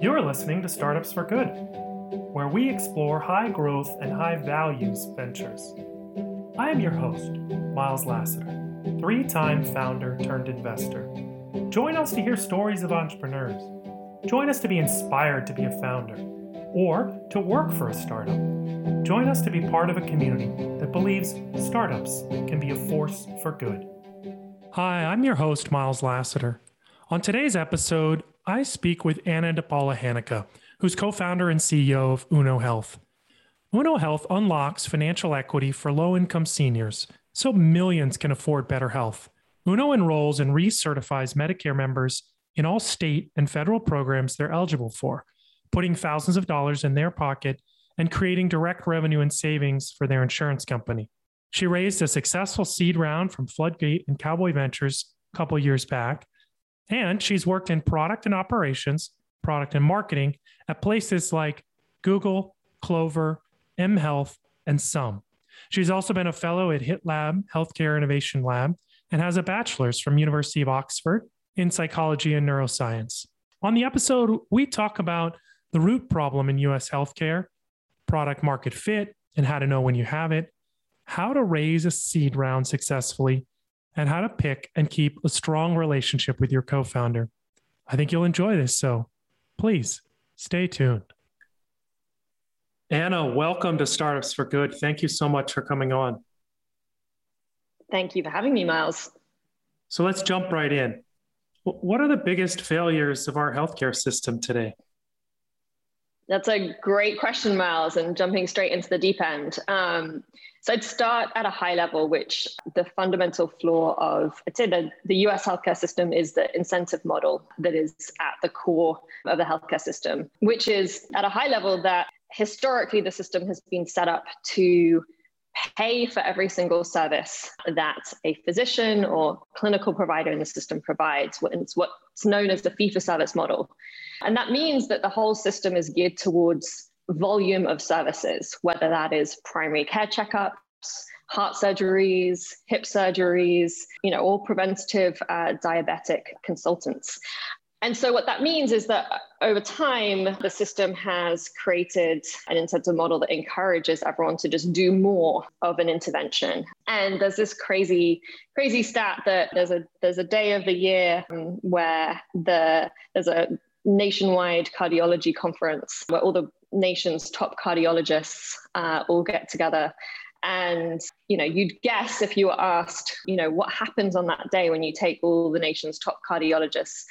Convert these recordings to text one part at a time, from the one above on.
You're listening to Startups for Good, where we explore high growth and high values ventures. I am your host, Miles Lassiter, three time founder turned investor. Join us to hear stories of entrepreneurs. Join us to be inspired to be a founder or to work for a startup. Join us to be part of a community that believes startups can be a force for good. Hi, I'm your host, Miles Lassiter. On today's episode, I speak with Anna DePaula Hanica, who's co founder and CEO of Uno Health. Uno Health unlocks financial equity for low income seniors so millions can afford better health. Uno enrolls and recertifies Medicare members in all state and federal programs they're eligible for, putting thousands of dollars in their pocket and creating direct revenue and savings for their insurance company. She raised a successful seed round from Floodgate and Cowboy Ventures a couple years back, and she's worked in product and operations, product and marketing at places like Google, Clover, M Health, and Some. She's also been a fellow at HitLab Healthcare Innovation Lab and has a bachelor's from University of Oxford in psychology and neuroscience. On the episode, we talk about the root problem in US healthcare, product market fit and how to know when you have it, how to raise a seed round successfully, and how to pick and keep a strong relationship with your co founder. I think you'll enjoy this, so please stay tuned. Anna, welcome to Startups for Good. Thank you so much for coming on. Thank you for having me, Miles. So let's jump right in. What are the biggest failures of our healthcare system today? That's a great question, Miles, and jumping straight into the deep end. Um, so I'd start at a high level, which the fundamental flaw of, I'd say the, the US healthcare system is the incentive model that is at the core of the healthcare system, which is at a high level that historically the system has been set up to pay for every single service that a physician or clinical provider in the system provides. It's what's known as the fee for service model. And that means that the whole system is geared towards volume of services, whether that is primary care checkups, heart surgeries, hip surgeries, you know, all preventative uh, diabetic consultants. And so, what that means is that over time, the system has created an incentive model that encourages everyone to just do more of an intervention. And there's this crazy, crazy stat that there's a there's a day of the year um, where the there's a nationwide cardiology conference where all the nation's top cardiologists uh, all get together and you know you'd guess if you were asked you know what happens on that day when you take all the nation's top cardiologists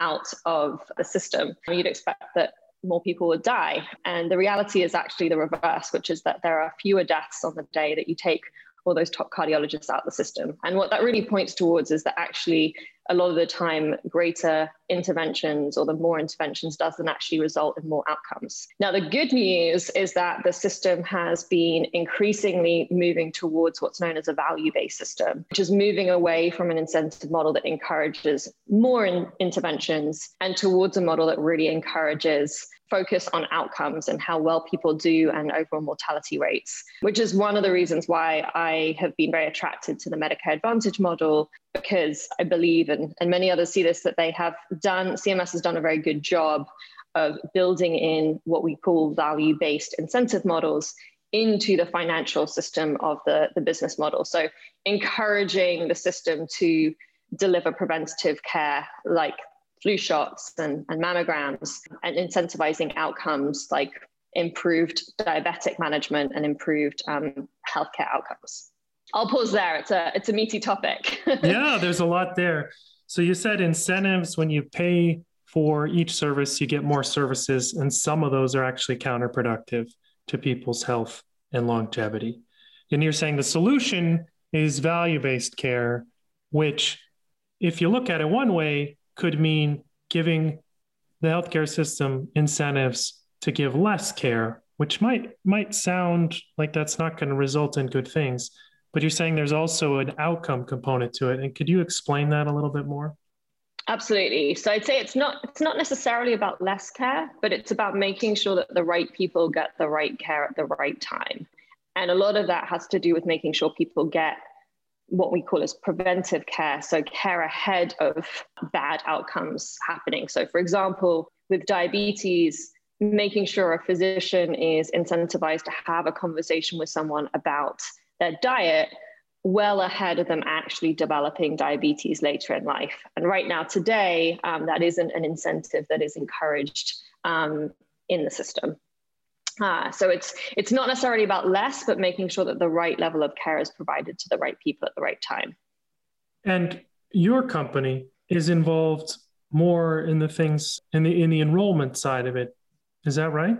out of the system. You'd expect that more people would die. And the reality is actually the reverse, which is that there are fewer deaths on the day that you take all those top cardiologists out the system. And what that really points towards is that actually a lot of the time greater interventions or the more interventions doesn't actually result in more outcomes. Now, the good news is that the system has been increasingly moving towards what's known as a value based system, which is moving away from an incentive model that encourages more in interventions and towards a model that really encourages focus on outcomes and how well people do and overall mortality rates, which is one of the reasons why I have been very attracted to the Medicare Advantage model, because I believe, and, and many others see this, that they have done, CMS has done a very good job of building in what we call value based incentive models into the financial system of the, the business model. So, encouraging the system to deliver preventative care like flu shots and, and mammograms and incentivizing outcomes like improved diabetic management and improved um, healthcare outcomes. I'll pause there. It's a it's a meaty topic. yeah, there's a lot there. So you said incentives when you pay for each service, you get more services, and some of those are actually counterproductive to people's health and longevity. And you're saying the solution is value-based care, which, if you look at it one way, could mean giving the healthcare system incentives to give less care, which might might sound like that's not going to result in good things. But you're saying there's also an outcome component to it. And could you explain that a little bit more? Absolutely. So I'd say it's not it's not necessarily about less care, but it's about making sure that the right people get the right care at the right time. And a lot of that has to do with making sure people get what we call as preventive care, so care ahead of bad outcomes happening. So, for example, with diabetes, making sure a physician is incentivized to have a conversation with someone about their diet well ahead of them actually developing diabetes later in life. And right now, today, um, that isn't an incentive that is encouraged um, in the system. Uh, so it's it's not necessarily about less, but making sure that the right level of care is provided to the right people at the right time. And your company is involved more in the things in the in the enrollment side of it. Is that right?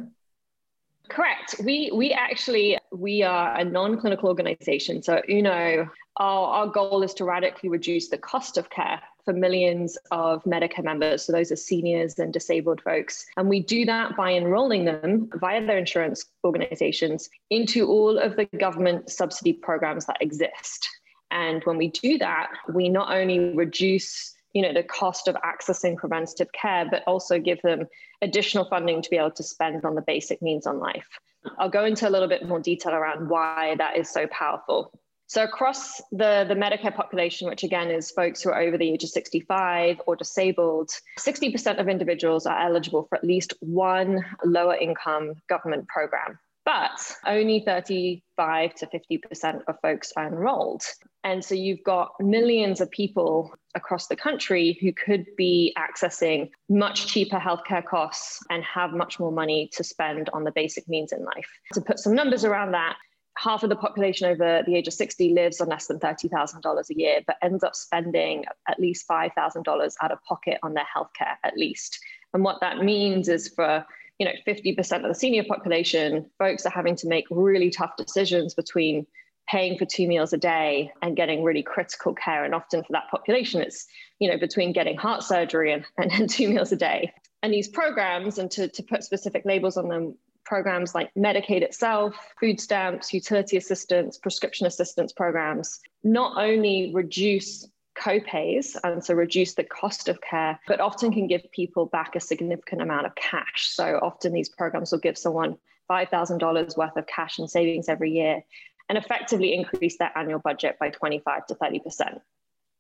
Correct. We we actually we are a non-clinical organization. So you know, our, our goal is to radically reduce the cost of care for millions of Medicare members. So those are seniors and disabled folks. And we do that by enrolling them via their insurance organizations into all of the government subsidy programs that exist. And when we do that, we not only reduce you know the cost of accessing preventative care but also give them additional funding to be able to spend on the basic needs on life i'll go into a little bit more detail around why that is so powerful so across the, the Medicare population, which again is folks who are over the age of 65 or disabled, 60% of individuals are eligible for at least one lower income government program. But only 35 to 50% of folks are enrolled. And so you've got millions of people across the country who could be accessing much cheaper healthcare costs and have much more money to spend on the basic needs in life. To put some numbers around that, half of the population over the age of 60 lives on less than $30,000 a year, but ends up spending at least $5,000 out of pocket on their healthcare at least. And what that means is for you know 50% of the senior population, folks are having to make really tough decisions between paying for two meals a day and getting really critical care. And often for that population, it's you know between getting heart surgery and, and, and two meals a day. And these programs, and to, to put specific labels on them, programs like Medicaid itself, food stamps, utility assistance, prescription assistance programs not only reduce copays and so reduce the cost of care, but often can give people back a significant amount of cash. So often these programs will give someone $5,000 worth of cash and savings every year and effectively increase their annual budget by 25 to 30%.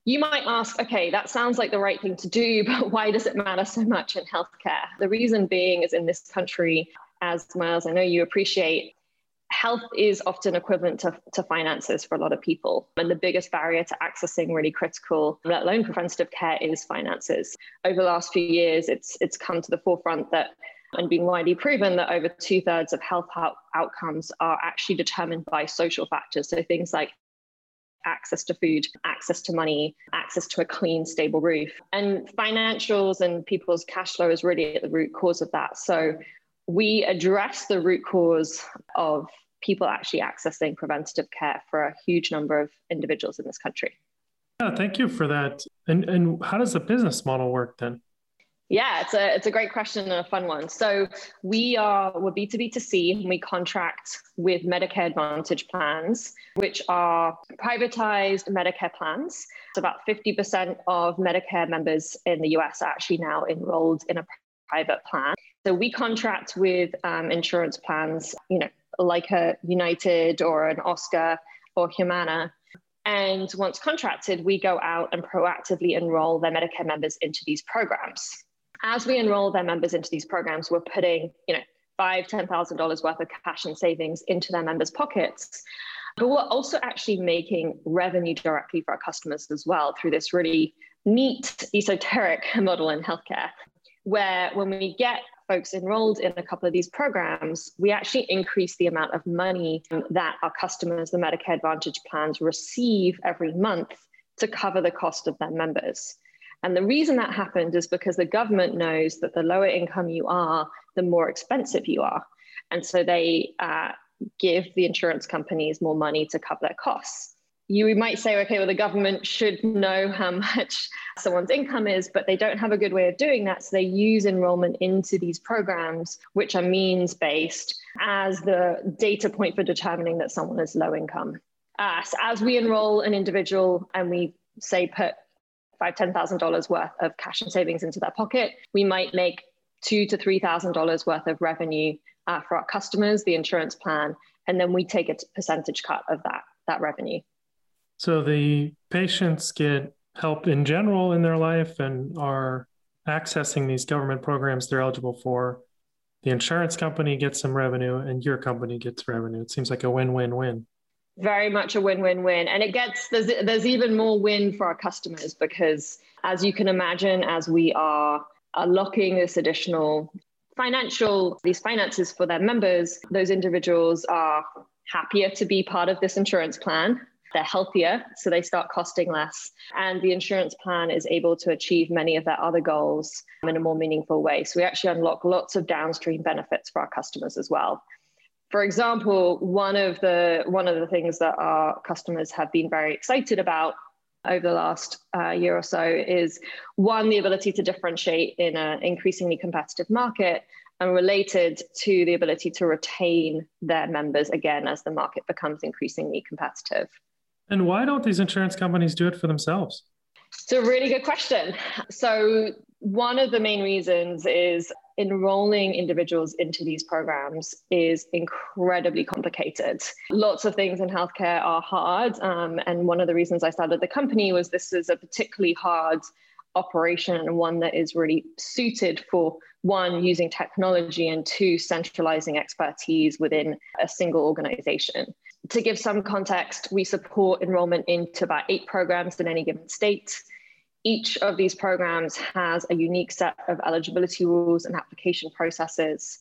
You might ask, okay, that sounds like the right thing to do, but why does it matter so much in healthcare? The reason being is in this country, as Miles, I know you appreciate, health is often equivalent to, to finances for a lot of people. And the biggest barrier to accessing really critical, let alone preventative care, is finances. Over the last few years, it's, it's come to the forefront that and been widely proven that over two thirds of health out- outcomes are actually determined by social factors. So things like access to food, access to money, access to a clean, stable roof. And financials and people's cash flow is really at the root cause of that. So we address the root cause of people actually accessing preventative care for a huge number of individuals in this country. Yeah, thank you for that. And and how does the business model work then? Yeah, it's a it's a great question and a fun one. So we are we're B two B to C, and we contract with Medicare Advantage plans, which are privatized Medicare plans. So about fifty percent of Medicare members in the U.S. are actually now enrolled in a private plan. So we contract with um, insurance plans, you know, like a United or an Oscar or Humana. And once contracted, we go out and proactively enroll their Medicare members into these programs. As we enroll their members into these programs, we're putting, you know, five, ten thousand dollars worth of cash and savings into their members' pockets. But we're also actually making revenue directly for our customers as well through this really neat, esoteric model in healthcare where when we get folks enrolled in a couple of these programs, we actually increase the amount of money that our customers, the Medicare Advantage plans, receive every month to cover the cost of their members. And the reason that happened is because the government knows that the lower income you are, the more expensive you are. And so they uh, give the insurance companies more money to cover their costs you might say, okay, well, the government should know how much someone's income is, but they don't have a good way of doing that. So they use enrollment into these programs, which are means based, as the data point for determining that someone is low income. Uh, so as we enroll an individual and we say put five, ten thousand dollars worth of cash and savings into their pocket, we might make two to three thousand dollars worth of revenue uh, for our customers, the insurance plan, and then we take a percentage cut of that that revenue. So the patients get help in general in their life and are accessing these government programs they're eligible for. The insurance company gets some revenue and your company gets revenue. It seems like a win win win. Very much a win win win. And it gets, there's, there's even more win for our customers because, as you can imagine, as we are uh, locking this additional financial, these finances for their members, those individuals are happier to be part of this insurance plan they're healthier, so they start costing less. And the insurance plan is able to achieve many of their other goals in a more meaningful way. So we actually unlock lots of downstream benefits for our customers as well. For example, one of the one of the things that our customers have been very excited about over the last uh, year or so is one the ability to differentiate in an increasingly competitive market and related to the ability to retain their members again as the market becomes increasingly competitive. And why don't these insurance companies do it for themselves? It's a really good question. So, one of the main reasons is enrolling individuals into these programs is incredibly complicated. Lots of things in healthcare are hard. Um, and one of the reasons I started the company was this is a particularly hard operation and one that is really suited for one, using technology, and two, centralizing expertise within a single organization to give some context, we support enrollment into about eight programs in any given state. Each of these programs has a unique set of eligibility rules and application processes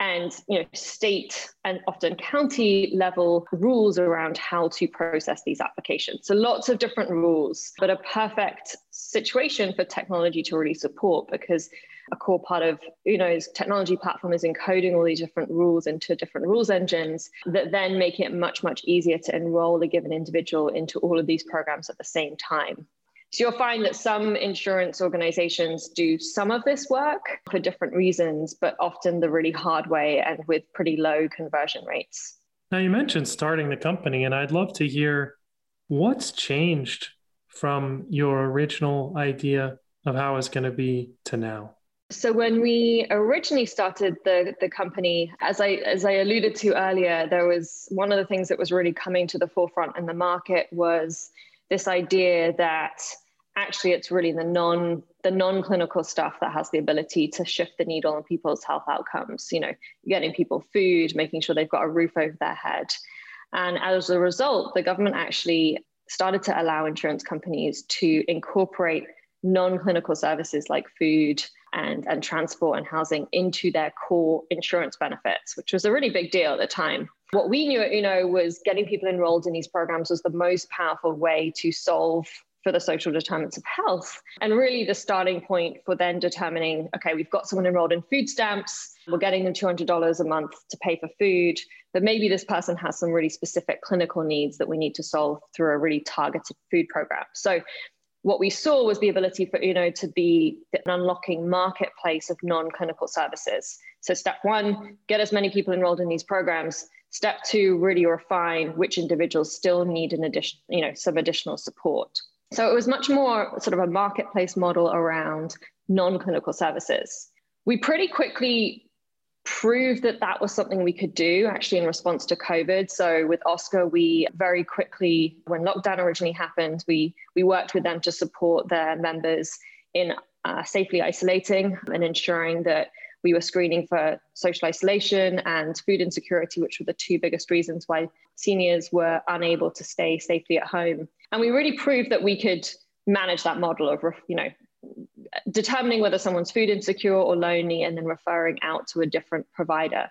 and you know state and often county level rules around how to process these applications so lots of different rules but a perfect situation for technology to really support because a core part of you Uno's technology platform is encoding all these different rules into different rules engines that then make it much, much easier to enroll a given individual into all of these programs at the same time. So you'll find that some insurance organizations do some of this work for different reasons, but often the really hard way and with pretty low conversion rates. Now, you mentioned starting the company, and I'd love to hear what's changed from your original idea of how it's going to be to now. So when we originally started the, the company, as I as I alluded to earlier, there was one of the things that was really coming to the forefront in the market was this idea that actually it's really the non the non-clinical stuff that has the ability to shift the needle on people's health outcomes. You know, getting people food, making sure they've got a roof over their head. And as a result, the government actually started to allow insurance companies to incorporate non-clinical services like food and, and transport and housing into their core insurance benefits, which was a really big deal at the time. What we knew at Uno was getting people enrolled in these programs was the most powerful way to solve for the social determinants of health. And really the starting point for then determining okay, we've got someone enrolled in food stamps, we're getting them $200 a month to pay for food, but maybe this person has some really specific clinical needs that we need to solve through a really targeted food program. So what we saw was the ability for Uno to be an unlocking marketplace of non-clinical services. So step one, get as many people enrolled in these programs. Step two, really refine which individuals still need an addition, you know, some additional support. So it was much more sort of a marketplace model around non-clinical services. We pretty quickly proved that that was something we could do actually in response to COVID. So with Oscar, we very quickly, when lockdown originally happened, we we worked with them to support their members in uh, safely isolating and ensuring that we were screening for social isolation and food insecurity, which were the two biggest reasons why seniors were unable to stay safely at home. And we really proved that we could manage that model of, you know, determining whether someone's food insecure or lonely and then referring out to a different provider.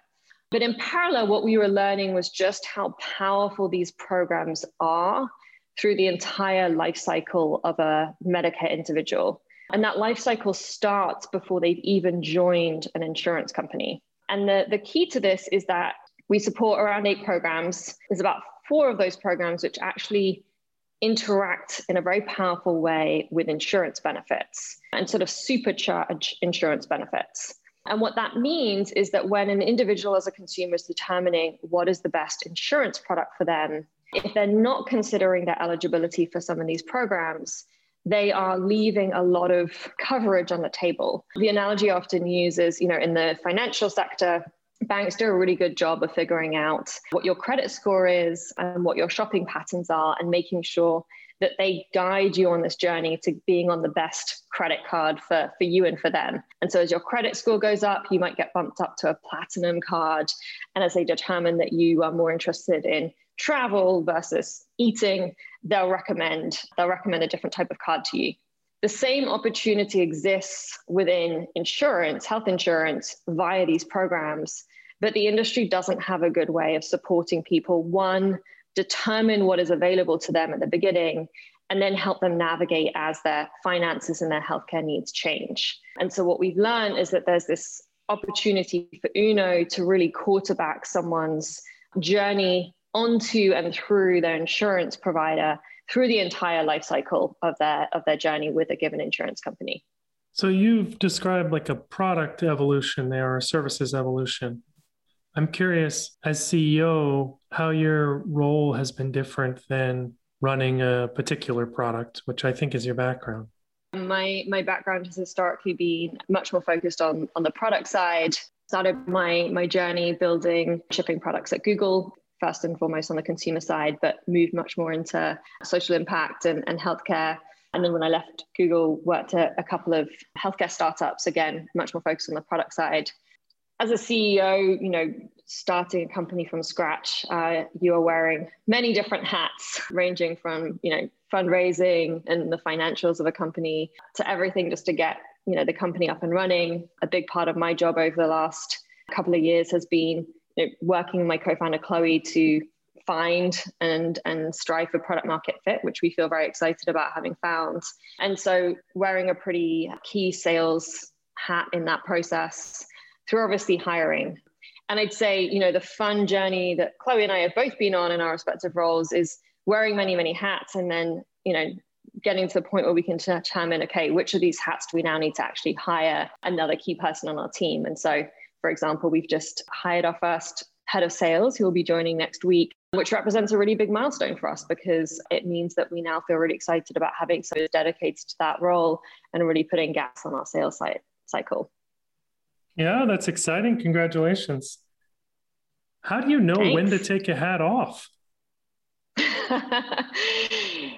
But in parallel, what we were learning was just how powerful these programs are through the entire life cycle of a Medicare individual. And that life cycle starts before they've even joined an insurance company. And the, the key to this is that we support around eight programs. There's about four of those programs which actually interact in a very powerful way with insurance benefits and sort of supercharge insurance benefits. And what that means is that when an individual as a consumer is determining what is the best insurance product for them, if they're not considering their eligibility for some of these programs, they are leaving a lot of coverage on the table. The analogy I often use is, you know, in the financial sector, banks do a really good job of figuring out what your credit score is and what your shopping patterns are and making sure that they guide you on this journey to being on the best credit card for, for you and for them. And so as your credit score goes up, you might get bumped up to a platinum card. And as they determine that you are more interested in travel versus eating, they'll recommend they'll recommend a different type of card to you. The same opportunity exists within insurance, health insurance, via these programs, but the industry doesn't have a good way of supporting people. One, determine what is available to them at the beginning, and then help them navigate as their finances and their healthcare needs change. And so, what we've learned is that there's this opportunity for Uno to really quarterback someone's journey onto and through their insurance provider through the entire life cycle of their of their journey with a given insurance company. So you've described like a product evolution there or services evolution. I'm curious as CEO how your role has been different than running a particular product, which I think is your background. My my background has historically been much more focused on on the product side. Started my my journey building shipping products at Google first and foremost on the consumer side, but moved much more into social impact and, and healthcare. And then when I left Google, worked at a couple of healthcare startups, again, much more focused on the product side. As a CEO, you know, starting a company from scratch, uh, you are wearing many different hats, ranging from, you know, fundraising and the financials of a company to everything just to get, you know, the company up and running. A big part of my job over the last couple of years has been you know, working with my co-founder Chloe to find and and strive for product market fit, which we feel very excited about having found. And so wearing a pretty key sales hat in that process through obviously hiring. And I'd say, you know, the fun journey that Chloe and I have both been on in our respective roles is wearing many, many hats and then, you know, getting to the point where we can determine, okay, which of these hats do we now need to actually hire another key person on our team? And so for example, we've just hired our first head of sales who will be joining next week, which represents a really big milestone for us because it means that we now feel really excited about having someone dedicated to that role and really putting gas on our sales cycle. Yeah, that's exciting. Congratulations. How do you know Thanks. when to take a hat off?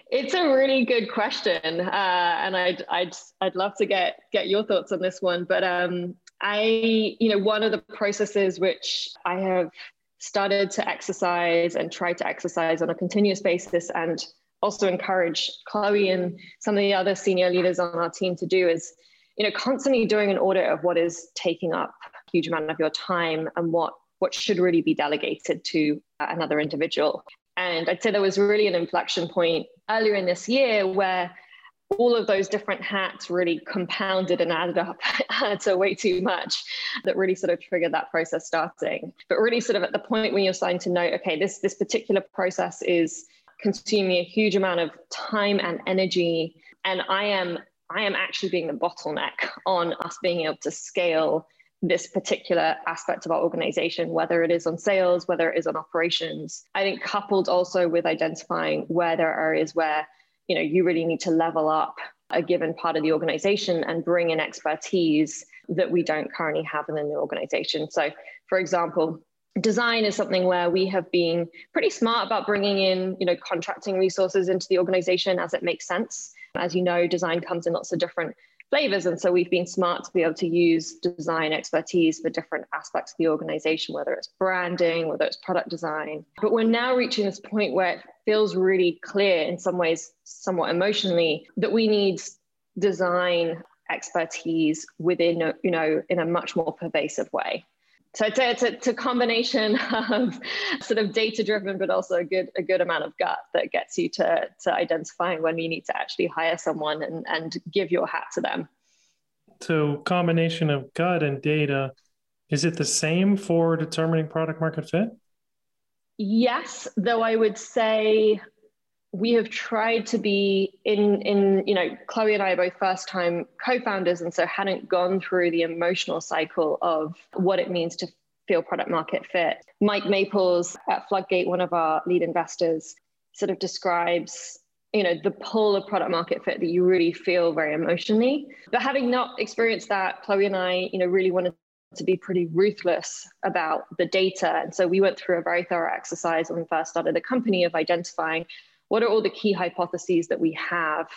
it's a really good question, uh, and I'd I'd I'd love to get get your thoughts on this one. But um, I, you know, one of the processes which I have started to exercise and try to exercise on a continuous basis and also encourage Chloe and some of the other senior leaders on our team to do is, you know, constantly doing an audit of what is taking up a huge amount of your time and what what should really be delegated to another individual. And I'd say there was really an inflection point earlier in this year where all of those different hats really compounded and added up to way too much that really sort of triggered that process starting. But really sort of at the point when you're starting to know okay this this particular process is consuming a huge amount of time and energy and i am i am actually being the bottleneck on us being able to scale this particular aspect of our organization, whether it is on sales, whether it is on operations. I think coupled also with identifying where there are areas where you know you really need to level up a given part of the organization and bring in expertise that we don't currently have within the organization so for example design is something where we have been pretty smart about bringing in you know contracting resources into the organization as it makes sense as you know design comes in lots of different flavors. And so we've been smart to be able to use design expertise for different aspects of the organization, whether it's branding, whether it's product design. But we're now reaching this point where it feels really clear, in some ways, somewhat emotionally, that we need design expertise within, you know, in a much more pervasive way so it's a, it's, a, it's a combination of sort of data driven but also a good a good amount of gut that gets you to, to identifying when you need to actually hire someone and, and give your hat to them. So combination of gut and data is it the same for determining product market fit? Yes though i would say we have tried to be in in you know chloe and i are both first time co-founders and so hadn't gone through the emotional cycle of what it means to feel product market fit mike maples at floodgate one of our lead investors sort of describes you know the pull of product market fit that you really feel very emotionally but having not experienced that chloe and i you know really wanted to be pretty ruthless about the data. And so we went through a very thorough exercise when we first started the company of identifying what are all the key hypotheses that we have?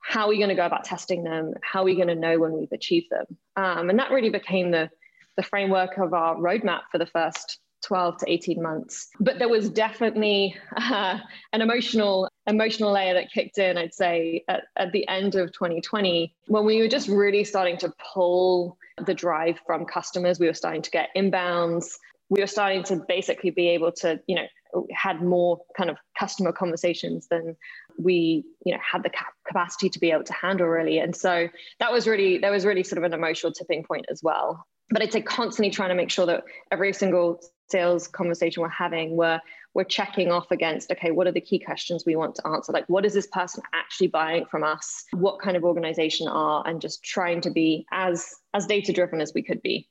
How are we going to go about testing them? How are we going to know when we've achieved them? Um, and that really became the, the framework of our roadmap for the first 12 to 18 months. But there was definitely uh, an emotional emotional layer that kicked in i'd say at, at the end of 2020 when we were just really starting to pull the drive from customers. We were starting to get inbounds. We were starting to basically be able to you know had more kind of customer conversations than we you know had the capacity to be able to handle really. And so that was really that was really sort of an emotional tipping point as well. But i'd say constantly trying to make sure that every single sales conversation we're having we're we're checking off against okay what are the key questions we want to answer? Like what is this person actually buying from us? What kind of organization are? And just trying to be as as data driven as we could be.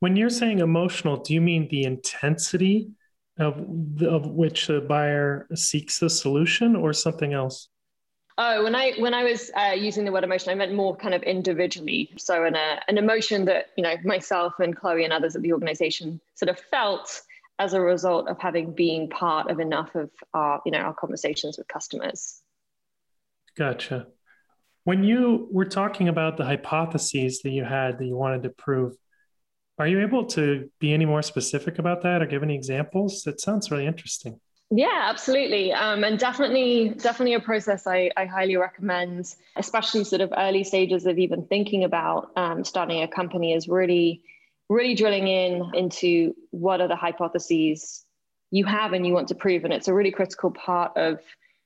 When you're saying emotional do you mean the intensity of, of which the buyer seeks a solution or something else? Oh, when I when I was uh, using the word emotion, I meant more kind of individually. So an uh, an emotion that you know myself and Chloe and others at the organization sort of felt as a result of having been part of enough of our you know our conversations with customers. Gotcha. When you were talking about the hypotheses that you had that you wanted to prove, are you able to be any more specific about that or give any examples? That sounds really interesting. Yeah, absolutely. Um, and definitely, definitely a process I, I, highly recommend, especially sort of early stages of even thinking about um, starting a company is really, really drilling in into what are the hypotheses you have and you want to prove. And it's a really critical part of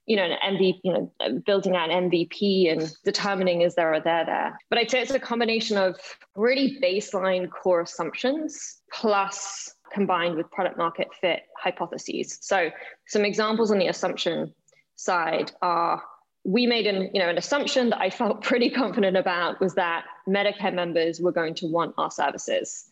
you know, an MVP, you know, building out an MVP and determining is there or there there. But I'd say it's a combination of really baseline core assumptions plus combined with product market fit hypotheses. So some examples on the assumption side are we made an, you know, an assumption that I felt pretty confident about was that Medicare members were going to want our services.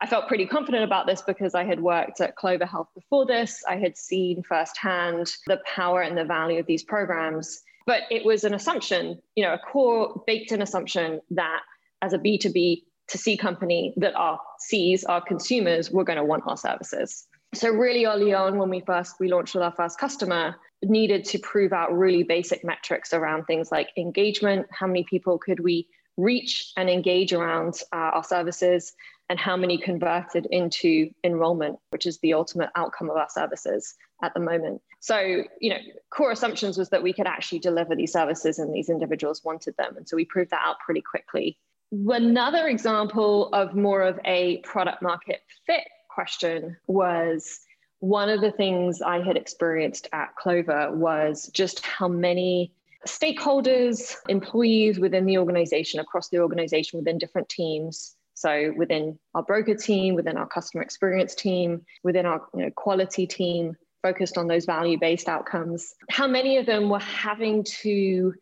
I felt pretty confident about this because I had worked at Clover Health before this. I had seen firsthand the power and the value of these programs. But it was an assumption, you know, a core baked in assumption that as a B2B to C company, that our Cs, our consumers, were going to want our services. So really early on, when we first we launched with our first customer, needed to prove out really basic metrics around things like engagement, how many people could we reach and engage around uh, our services, and how many converted into enrollment, which is the ultimate outcome of our services at the moment. So, you know, core assumptions was that we could actually deliver these services and these individuals wanted them. And so we proved that out pretty quickly. Another example of more of a product market fit question was one of the things I had experienced at Clover was just how many stakeholders, employees within the organization, across the organization, within different teams, so within our broker team, within our customer experience team, within our you know, quality team, focused on those value-based outcomes, how many of them were having to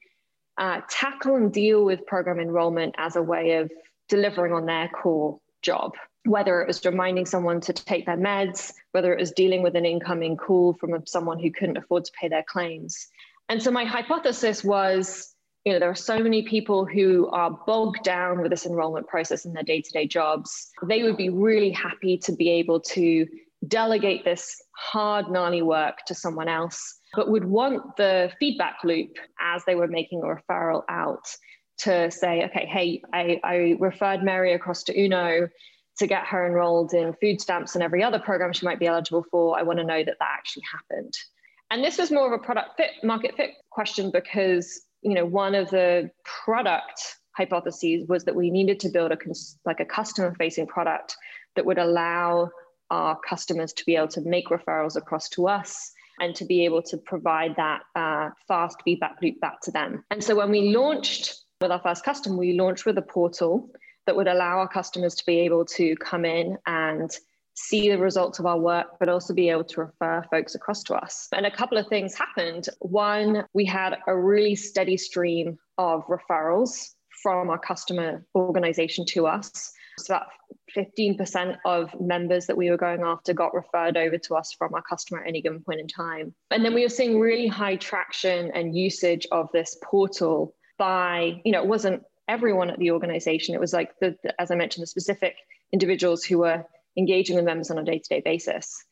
uh, tackle and deal with program enrollment as a way of delivering on their core job whether it was reminding someone to take their meds, whether it was dealing with an incoming call from someone who couldn't afford to pay their claims. And so my hypothesis was you know, there are so many people who are bogged down with this enrollment process in their day to day jobs. They would be really happy to be able to delegate this hard, gnarly work to someone else, but would want the feedback loop as they were making a referral out to say, okay, hey, I, I referred Mary across to Uno to get her enrolled in food stamps and every other program she might be eligible for. I want to know that that actually happened. And this was more of a product fit, market fit question because you know, one of the product hypotheses was that we needed to build a like a customer facing product that would allow our customers to be able to make referrals across to us and to be able to provide that uh, fast feedback loop back to them. And so when we launched with our first customer, we launched with a portal that would allow our customers to be able to come in and see the results of our work, but also be able to refer folks across to us. And a couple of things happened. One, we had a really steady stream of referrals from our customer organization to us. So about 15% of members that we were going after got referred over to us from our customer at any given point in time. And then we were seeing really high traction and usage of this portal by, you know, it wasn't everyone at the organization. It was like the, the as I mentioned, the specific individuals who were engaging with members on a day-to-day basis.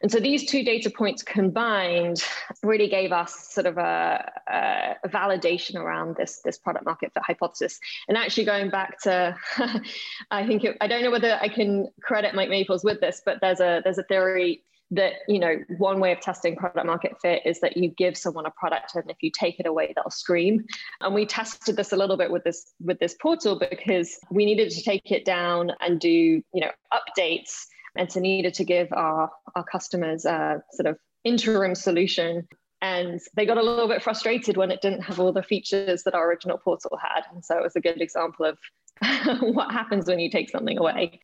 And so these two data points combined really gave us sort of a, a, validation around this, this product market fit hypothesis. And actually going back to, I think, it, I don't know whether I can credit Mike Maples with this, but there's a, there's a theory that you know one way of testing product market fit is that you give someone a product and if you take it away they'll scream and we tested this a little bit with this with this portal because we needed to take it down and do you know updates and so needed to give our, our customers a sort of interim solution. And they got a little bit frustrated when it didn't have all the features that our original portal had. And so it was a good example of what happens when you take something away.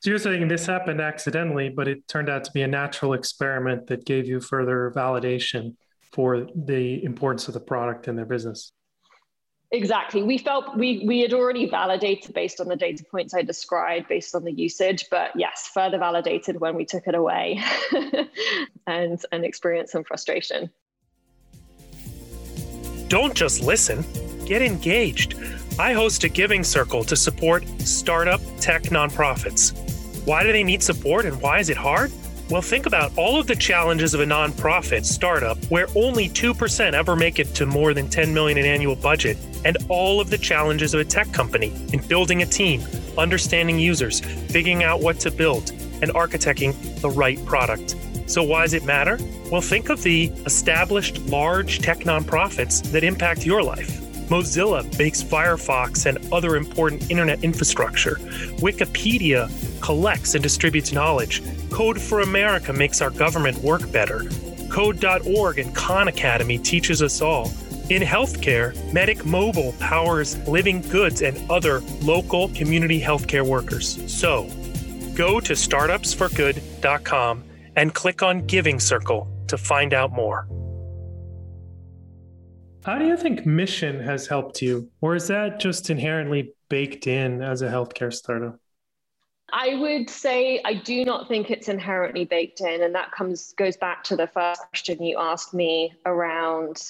So you're saying this happened accidentally, but it turned out to be a natural experiment that gave you further validation for the importance of the product in their business. Exactly. We felt we we had already validated based on the data points I described, based on the usage, but yes, further validated when we took it away and and experienced some frustration. Don't just listen, get engaged. I host a giving circle to support startup tech nonprofits. Why do they need support and why is it hard? Well, think about all of the challenges of a nonprofit startup where only 2% ever make it to more than 10 million in annual budget, and all of the challenges of a tech company in building a team, understanding users, figuring out what to build, and architecting the right product. So, why does it matter? Well, think of the established large tech nonprofits that impact your life. Mozilla makes Firefox and other important internet infrastructure. Wikipedia collects and distributes knowledge. Code for America makes our government work better. Code.org and Khan Academy teaches us all. In healthcare, Medic Mobile powers living goods and other local community healthcare workers. So, go to startupsforgood.com and click on Giving Circle to find out more. How do you think mission has helped you? Or is that just inherently baked in as a healthcare startup? I would say I do not think it's inherently baked in, and that comes goes back to the first question you asked me around,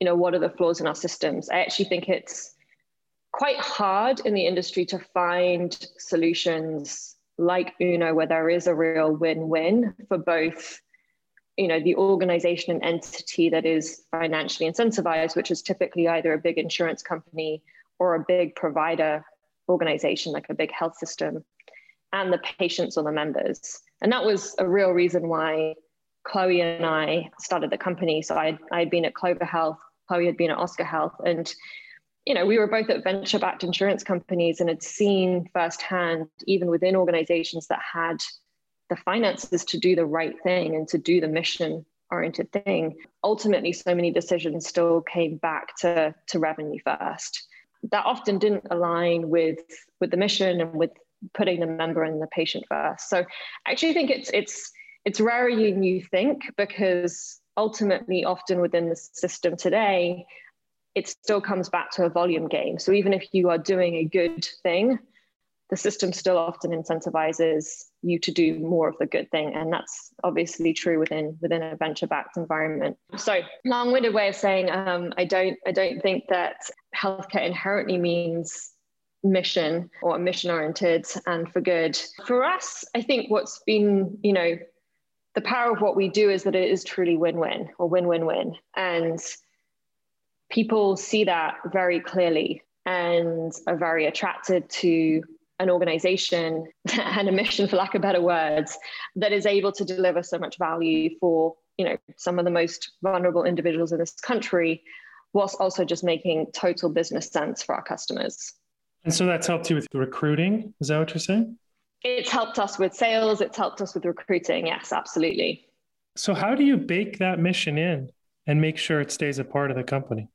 you know, what are the flaws in our systems? I actually think it's quite hard in the industry to find solutions like Uno where there is a real win-win for both, you know, the organization and entity that is financially incentivized, which is typically either a big insurance company or a big provider organization like a big health system and the patients or the members. And that was a real reason why Chloe and I started the company. So I had been at Clover Health, Chloe had been at Oscar Health, and you know, we were both at venture-backed insurance companies and had seen firsthand, even within organizations that had the finances to do the right thing and to do the mission oriented thing. Ultimately, so many decisions still came back to, to revenue first. That often didn't align with with the mission and with putting the member and the patient first. So I actually think it's it's it's rarer than you think because ultimately often within the system today it still comes back to a volume game. So even if you are doing a good thing, the system still often incentivizes you to do more of the good thing and that's obviously true within within a venture backed environment so long-winded way of saying um, i don't i don't think that healthcare inherently means mission or mission oriented and for good. For us, I think what's been, you know, the power of what we do is that it is truly win win or win win win. And people see that very clearly and are very attracted to an organization and a mission, for lack of better words, that is able to deliver so much value for you know some of the most vulnerable individuals in this country whilst also just making total business sense for our customers and so that's helped you with recruiting. Is that what you're saying? It's helped us with sales. It's helped us with recruiting. Yes, absolutely. So, how do you bake that mission in and make sure it stays a part of the company?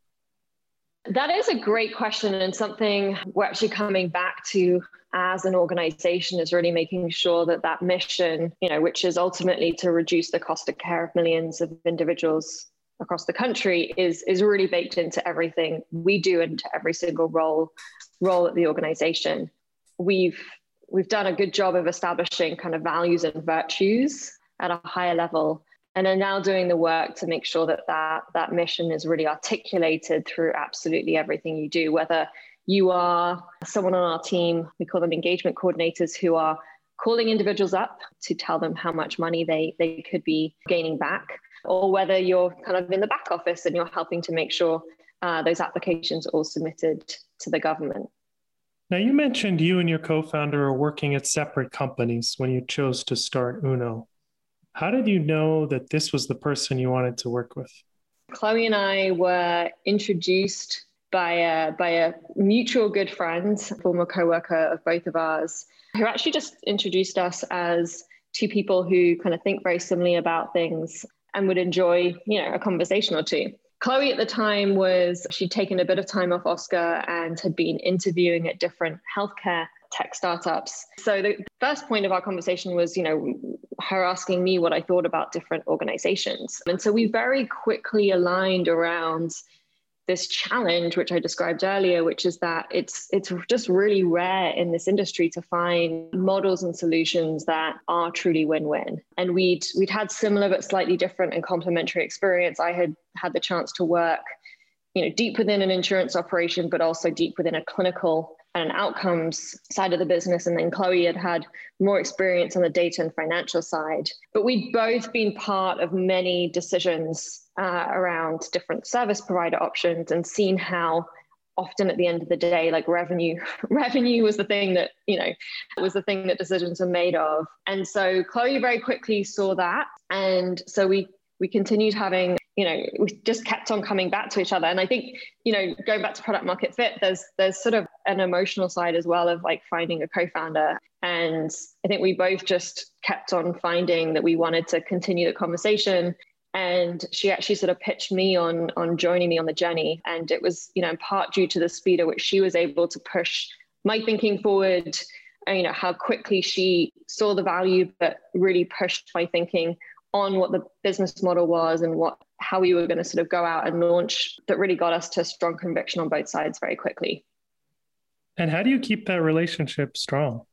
That is a great question, and something we're actually coming back to as an organization is really making sure that that mission, you know, which is ultimately to reduce the cost of care of millions of individuals across the country, is is really baked into everything we do into every single role role at the organization, we've we've done a good job of establishing kind of values and virtues at a higher level and are now doing the work to make sure that that, that mission is really articulated through absolutely everything you do whether you are someone on our team, we call them engagement coordinators, who are calling individuals up to tell them how much money they, they could be gaining back, or whether you're kind of in the back office and you're helping to make sure uh, those applications are all submitted to the government. Now, you mentioned you and your co founder are working at separate companies when you chose to start Uno. How did you know that this was the person you wanted to work with? Chloe and I were introduced by a, by a mutual good friend, former co-worker of both of ours, who actually just introduced us as two people who kind of think very similarly about things and would enjoy, you know, a conversation or two. Chloe at the time was, she'd taken a bit of time off Oscar and had been interviewing at different healthcare tech startups. So the first point of our conversation was, you know, her asking me what I thought about different organizations. And so we very quickly aligned around this challenge which i described earlier which is that it's it's just really rare in this industry to find models and solutions that are truly win-win and we'd we'd had similar but slightly different and complementary experience i had had the chance to work you know deep within an insurance operation but also deep within a clinical and outcomes side of the business. And then Chloe had had more experience on the data and financial side. But we'd both been part of many decisions uh, around different service provider options and seen how often at the end of the day like revenue revenue was the thing that you know was the thing that decisions were made of. And so chloe very quickly saw that. And so we we continued having you know we just kept on coming back to each other. And i think you know going back to product market fit there's there's sort of an emotional side as well of like finding a co-founder. And i think we both just kept on finding that we wanted to continue the conversation and she actually sort of pitched me on on joining me on the journey and it was you know in part due to the speed at which she was able to push my thinking forward and, you know how quickly she saw the value but really pushed my thinking on what the business model was and what how we were going to sort of go out and launch that really got us to strong conviction on both sides very quickly. And how do you keep that relationship strong?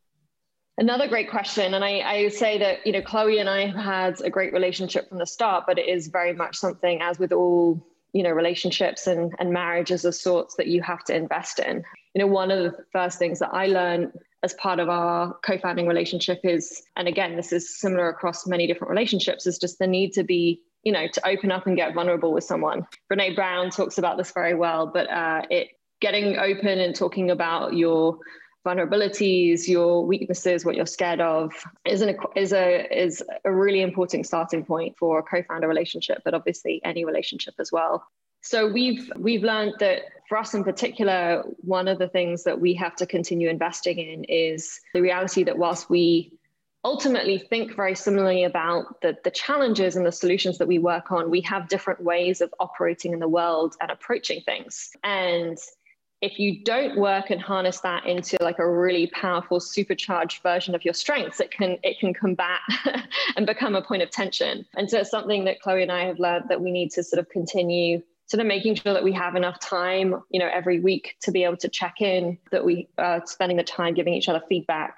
Another great question. And I, I say that, you know, Chloe and I have had a great relationship from the start, but it is very much something, as with all, you know, relationships and, and marriages of sorts, that you have to invest in. You know, one of the first things that I learned as part of our co-founding relationship is and again this is similar across many different relationships is just the need to be you know to open up and get vulnerable with someone brene brown talks about this very well but uh, it getting open and talking about your vulnerabilities your weaknesses what you're scared of is an is a is a really important starting point for a co-founder relationship but obviously any relationship as well so we've we've learned that for us in particular, one of the things that we have to continue investing in is the reality that whilst we ultimately think very similarly about the, the challenges and the solutions that we work on, we have different ways of operating in the world and approaching things. And if you don't work and harness that into like a really powerful supercharged version of your strengths it can it can combat and become a point of tension and so it's something that chloe and i have learned that we need to sort of continue sort of making sure that we have enough time, you know, every week to be able to check in, that we are spending the time giving each other feedback,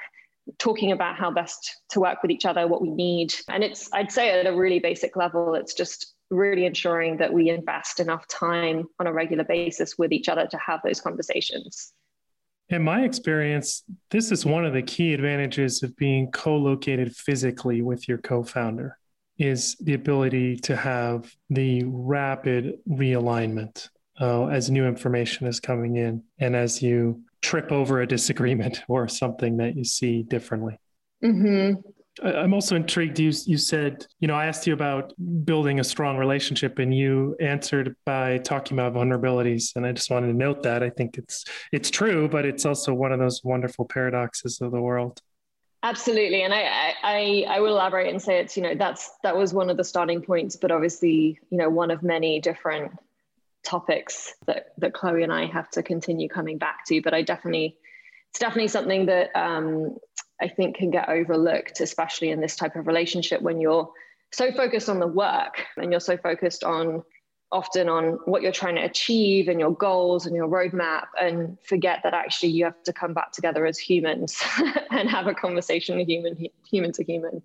talking about how best to work with each other, what we need. And it's, I'd say at a really basic level, it's just really ensuring that we invest enough time on a regular basis with each other to have those conversations. In my experience, this is one of the key advantages of being co located physically with your co founder is the ability to have the rapid realignment uh, as new information is coming in and as you trip over a disagreement or something that you see differently. Mm-hmm. I'm also intrigued. You you said, you know, I asked you about building a strong relationship, and you answered by talking about vulnerabilities. And I just wanted to note that I think it's it's true, but it's also one of those wonderful paradoxes of the world. Absolutely, and I, I I will elaborate and say it's you know that's that was one of the starting points, but obviously you know one of many different topics that that Chloe and I have to continue coming back to. But I definitely it's definitely something that um, I think can get overlooked, especially in this type of relationship when you're so focused on the work and you're so focused on often on what you're trying to achieve and your goals and your roadmap and forget that actually you have to come back together as humans and have a conversation human human to human.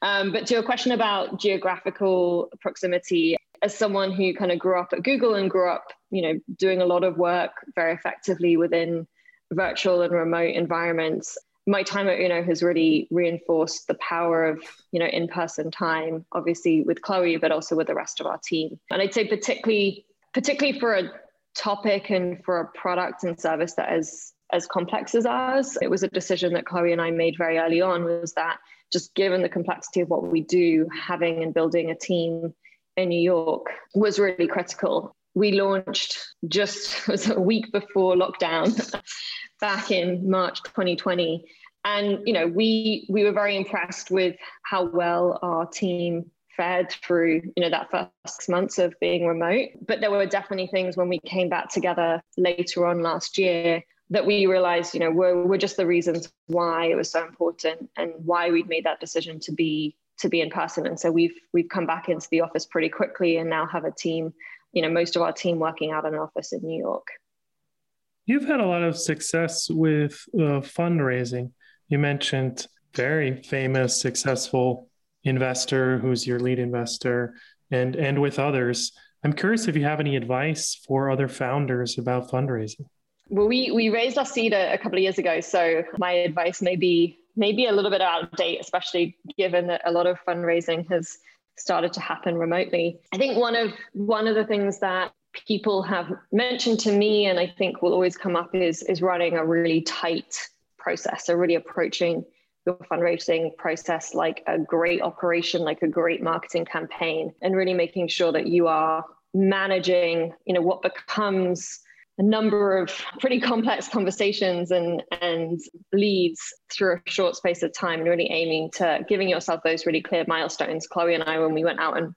Um, but to your question about geographical proximity as someone who kind of grew up at Google and grew up, you know, doing a lot of work very effectively within virtual and remote environments, my time at Uno has really reinforced the power of, you know, in-person time, obviously with Chloe, but also with the rest of our team. And I'd say particularly, particularly for a topic and for a product and service that is as complex as ours, it was a decision that Chloe and I made very early on was that just given the complexity of what we do, having and building a team in New York was really critical. We launched just was a week before lockdown back in March 2020. And you know, we we were very impressed with how well our team fared through you know that first six months of being remote but there were definitely things when we came back together later on last year that we realized, you know, were, were just the reasons why it was so important and why we'd made that decision to be to be in person. And so we've we've come back into the office pretty quickly and now have a team, you know, most of our team working out of an office in New York. You've had a lot of success with uh, fundraising. You mentioned very famous, successful investor who's your lead investor, and and with others. I'm curious if you have any advice for other founders about fundraising. Well, we we raised our seed a, a couple of years ago, so my advice may be maybe a little bit out of date, especially given that a lot of fundraising has started to happen remotely. I think one of one of the things that people have mentioned to me and I think will always come up is is running a really tight process. So really approaching your fundraising process like a great operation, like a great marketing campaign, and really making sure that you are managing, you know, what becomes a number of pretty complex conversations and and leads through a short space of time and really aiming to giving yourself those really clear milestones chloe and i when we went out and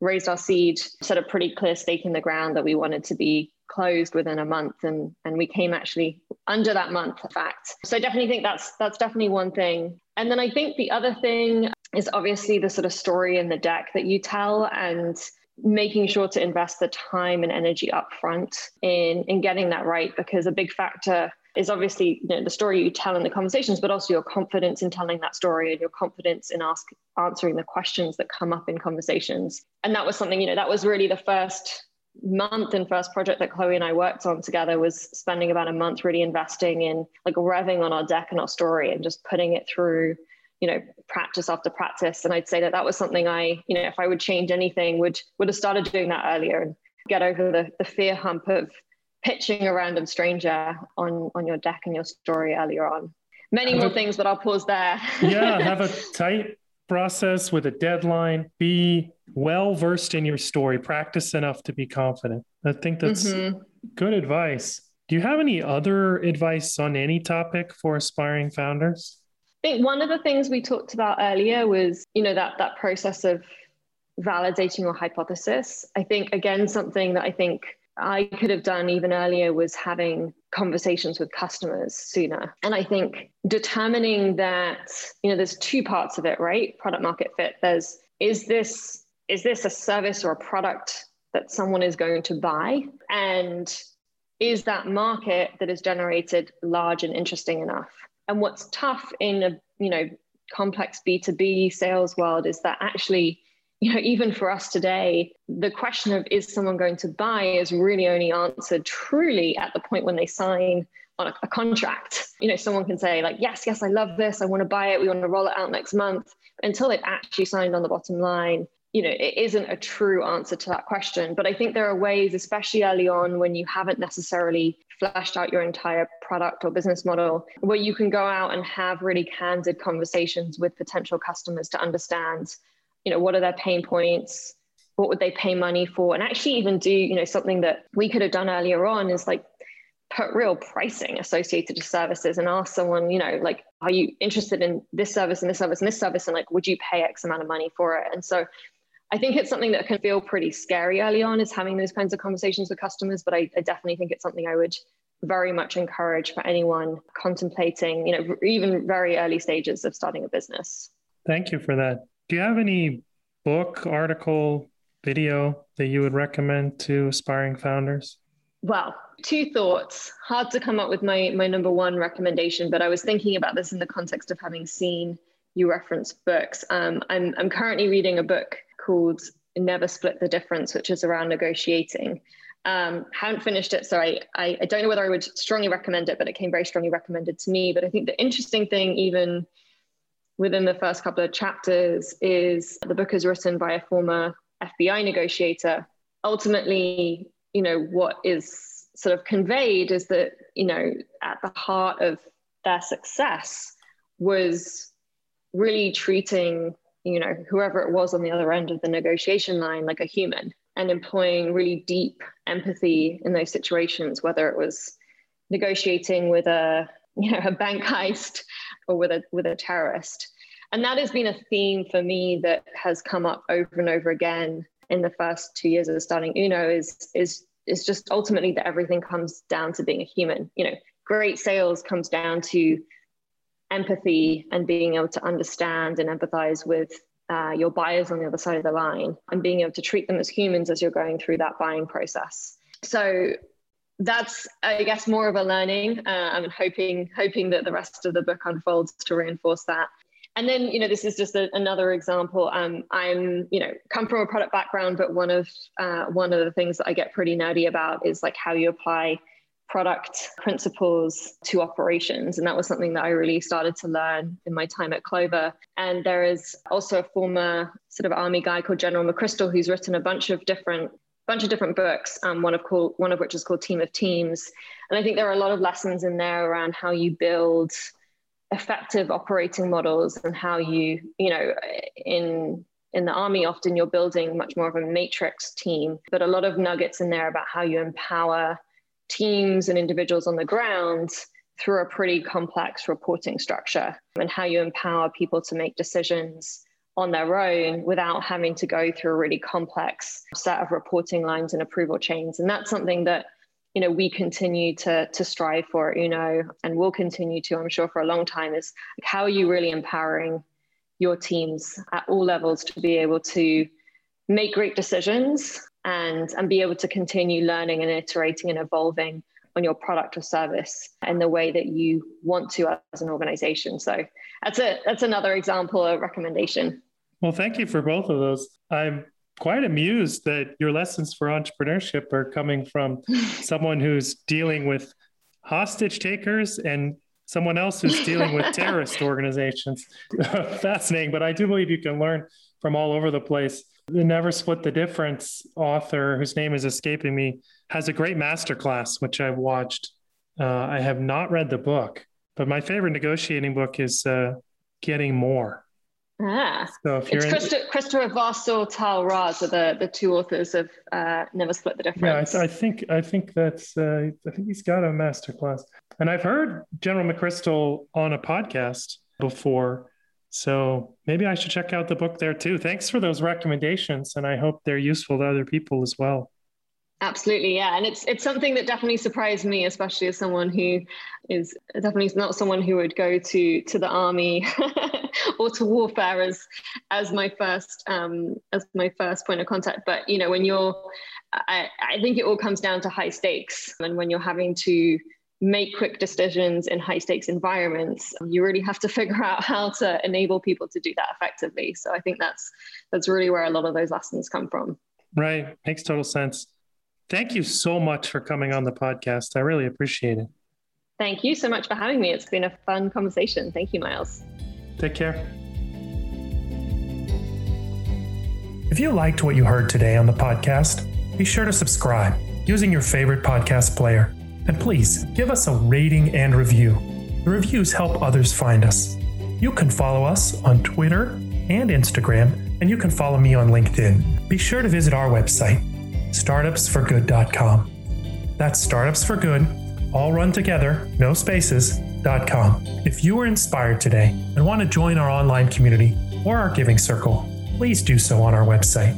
raised our seed set a pretty clear stake in the ground that we wanted to be closed within a month and and we came actually under that month fact. So i definitely think that's that's definitely one thing. And then i think the other thing is obviously the sort of story in the deck that you tell and making sure to invest the time and energy upfront in in getting that right because a big factor is obviously you know, the story you tell in the conversations but also your confidence in telling that story and your confidence in ask answering the questions that come up in conversations. And that was something you know that was really the first month and first project that chloe and i worked on together was spending about a month really investing in like revving on our deck and our story and just putting it through you know practice after practice. And i'd say that that was something i you know if i would change anything would would have started doing that earlier and get over the, the fear hump of pitching a random stranger on on your deck and your story earlier on. Many more things but i'll pause there. Yeah have a tight process with a deadline. Be well versed in your story. Practice enough to be confident. I think that's mm-hmm. good advice. Do you have any other advice on any topic for aspiring founders? I think one of the things we talked about earlier was, you know, that that process of validating your hypothesis. I think again something that I think I could have done even earlier was having conversations with customers sooner. And I think determining that, you know, there's two parts of it, right? Product market fit. There's is this is this a service or a product that someone is going to buy? And is that market that is generated large and interesting enough? and what's tough in a you know complex b2b sales world is that actually you know even for us today the question of is someone going to buy is really only answered truly at the point when they sign on a, a contract. You know someone can say like yes yes i love this. I want to buy it. We want to roll it out next month. Until they've actually signed on the bottom line you know it isn't a true answer to that question. But i think there are ways especially early on when you haven't necessarily fleshed out your entire product or business model where you can go out and have really candid conversations with potential customers to understand you know what are their pain points what would they pay money for and actually even do you know something that we could have done earlier on is like put real pricing associated to services and ask someone you know like are you interested in this service and this service and this service and like would you pay x amount of money for it and so I think it's something that can feel pretty scary early on is having those kinds of conversations with customers, but I, I, definitely think it's something I would very much encourage for anyone contemplating, you know, even very early stages of starting a business. Thank you for that. Do you have any book, article, video that you would recommend to aspiring founders? Well, two thoughts. Hard to come up with my my number one recommendation, but I was thinking about this in the context of having seen you reference books. Um, I'm I'm currently reading a book called Never Split the Difference, which is around negotiating. Um, haven't finished it, so I, I, I don't know whether I would strongly recommend it, but it came very strongly recommended to me. But I think the interesting thing, even within the first couple of chapters, is the book is written by a former FBI negotiator. Ultimately, you know, what is sort of conveyed is that, you know, at the heart of their success was really treating, you know, whoever it was on the other end of the negotiation line like a human and employing really deep empathy in those situations, whether it was negotiating with a you know a bank heist or with a with a terrorist. And that has been a theme for me that has come up over and over again in the first two years of starting Uno is is is just ultimately that everything comes down to being a human. You know, great sales comes down to empathy and being able to understand and empathize with uh, your buyers on the other side of the line and being able to treat them as humans as you're going through that buying process. So that's, I guess, more of a learning. Uh, I'm hoping hoping that the rest of the book unfolds to reinforce that. And then, you know, this is just a, another example. Um, I'm, you know, come from a product background, but one of uh, one of the things that I get pretty nerdy about is like how you apply product principles to operations. And that was something that I really started to learn in my time at Clover. And there is also a former sort of army guy called General McChrystal who's written a bunch of different bunch of different books, um, one of called one of which is called Team of Teams. And I think there are a lot of lessons in there around how you build effective operating models and how you, you know, in in the army often you're building much more of a matrix team but a lot of nuggets in there about how you empower teams and individuals on the ground through a pretty complex reporting structure and how you empower people to make decisions on their own without having to go through a really complex set of reporting lines and approval chains. And that's something that you know we continue to to strive for you know and will continue to i'm sure for a long time is like how are you really empowering your teams at all levels to be able to make great decisions and, and be able to continue learning and iterating and evolving on your product or service in the way that you want to as an organization. So that's a that's another example of recommendation. Well, thank you for both of those. I'm quite amused that your lessons for entrepreneurship are coming from someone who's dealing with hostage takers and someone else who's dealing with terrorist organizations. Fascinating, but I do believe you can learn from all over the place. The Never Split the Difference author, whose name is escaping me, has a great masterclass, which I've watched. Uh, I have not read the book, but my favorite negotiating book is uh, Getting More. Ah, so if you're it's Christo- in... Christopher Voss or Tahl Raz are the, the two authors of uh, Never Split the Difference. Yeah, I, I think I think that's uh, I think he's got a masterclass, and I've heard General McChrystal on a podcast before so maybe I should check out the book there too. Thanks for those recommendations, and I hope they're useful to other people as well. Absolutely, yeah, and it's it's something that definitely surprised me, especially as someone who is definitely not someone who would go to to the army or to warfare as as my first um, as my first point of contact. But you know, when you're, I, I think it all comes down to high stakes, and when you're having to make quick decisions in high stakes environments you really have to figure out how to enable people to do that effectively. So i think that's that's really where a lot of those lessons come from. Right. Makes total sense thank you so much for coming on the podcast. I really appreciate it. Thank you so much for having me. It's been a fun conversation. Thank you miles. Take care. If you liked what you heard today on the podcast be sure to subscribe using your favorite podcast player. And please give us a rating and review. The reviews help others find us. You can follow us on Twitter and Instagram, and you can follow me on LinkedIn. Be sure to visit our website, startupsforgood.com. That's startupsforgood, all run together, no spaces.com. If you were inspired today and want to join our online community or our giving circle, please do so on our website